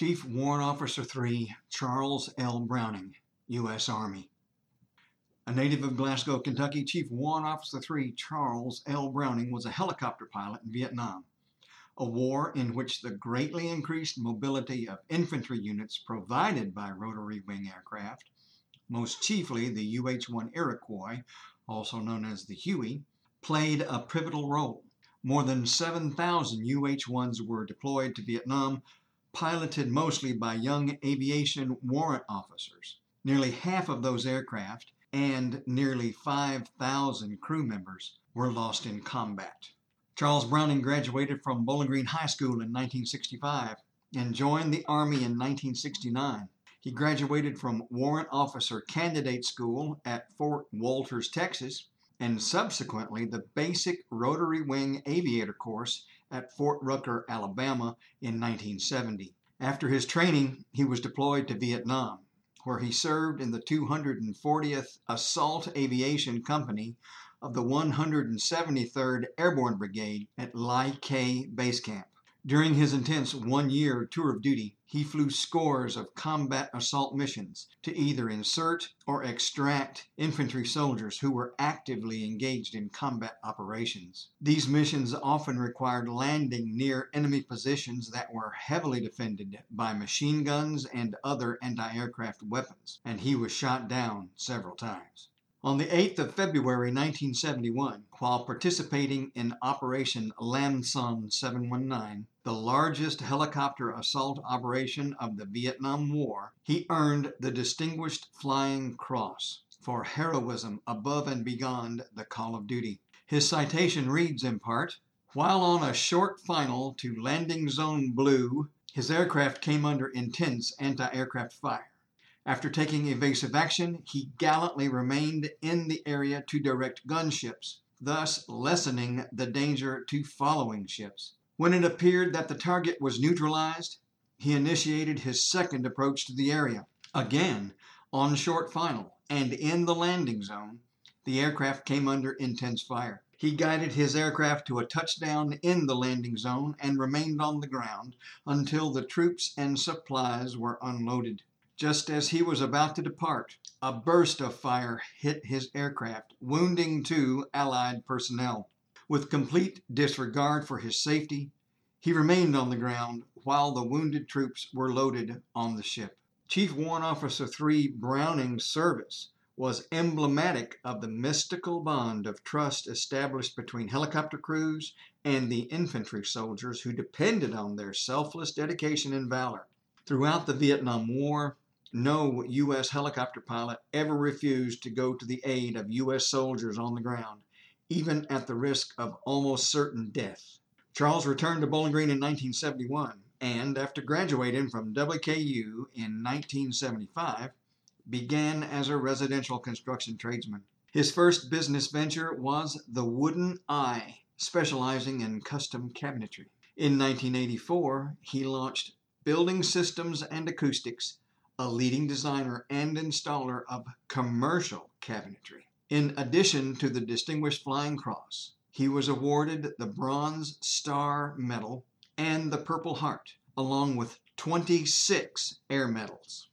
Chief Warrant Officer 3 Charles L. Browning, U.S. Army. A native of Glasgow, Kentucky, Chief Warrant Officer 3 Charles L. Browning was a helicopter pilot in Vietnam, a war in which the greatly increased mobility of infantry units provided by rotary wing aircraft, most chiefly the UH 1 Iroquois, also known as the Huey, played a pivotal role. More than 7,000 UH 1s were deployed to Vietnam piloted mostly by young aviation warrant officers. Nearly half of those aircraft and nearly 5,000 crew members were lost in combat. Charles Browning graduated from Bowling Green High School in 1965 and joined the Army in 1969. He graduated from Warrant Officer Candidate School at Fort Walters, Texas, and subsequently the Basic Rotary Wing Aviator course at Fort Rucker, Alabama in 1970. After his training, he was deployed to Vietnam, where he served in the 240th Assault Aviation Company of the 173rd Airborne Brigade at Lai Khe Base Camp. During his intense one year tour of duty, he flew scores of combat assault missions to either insert or extract infantry soldiers who were actively engaged in combat operations. These missions often required landing near enemy positions that were heavily defended by machine guns and other anti aircraft weapons, and he was shot down several times. On the 8th of February 1971, while participating in Operation Lam Son 719, the largest helicopter assault operation of the Vietnam War, he earned the Distinguished Flying Cross for heroism above and beyond the call of duty. His citation reads in part While on a short final to Landing Zone Blue, his aircraft came under intense anti aircraft fire. After taking evasive action, he gallantly remained in the area to direct gunships, thus lessening the danger to following ships. When it appeared that the target was neutralized, he initiated his second approach to the area. Again, on short final and in the landing zone, the aircraft came under intense fire. He guided his aircraft to a touchdown in the landing zone and remained on the ground until the troops and supplies were unloaded. Just as he was about to depart, a burst of fire hit his aircraft, wounding two Allied personnel. With complete disregard for his safety, he remained on the ground while the wounded troops were loaded on the ship. Chief Warrant Officer 3 Browning's service was emblematic of the mystical bond of trust established between helicopter crews and the infantry soldiers who depended on their selfless dedication and valor. Throughout the Vietnam War, no U.S. helicopter pilot ever refused to go to the aid of U.S. soldiers on the ground, even at the risk of almost certain death. Charles returned to Bowling Green in 1971 and, after graduating from WKU in 1975, began as a residential construction tradesman. His first business venture was the Wooden Eye, specializing in custom cabinetry. In 1984, he launched Building Systems and Acoustics a leading designer and installer of commercial cabinetry. In addition to the Distinguished Flying Cross, he was awarded the Bronze Star Medal and the Purple Heart, along with 26 air medals.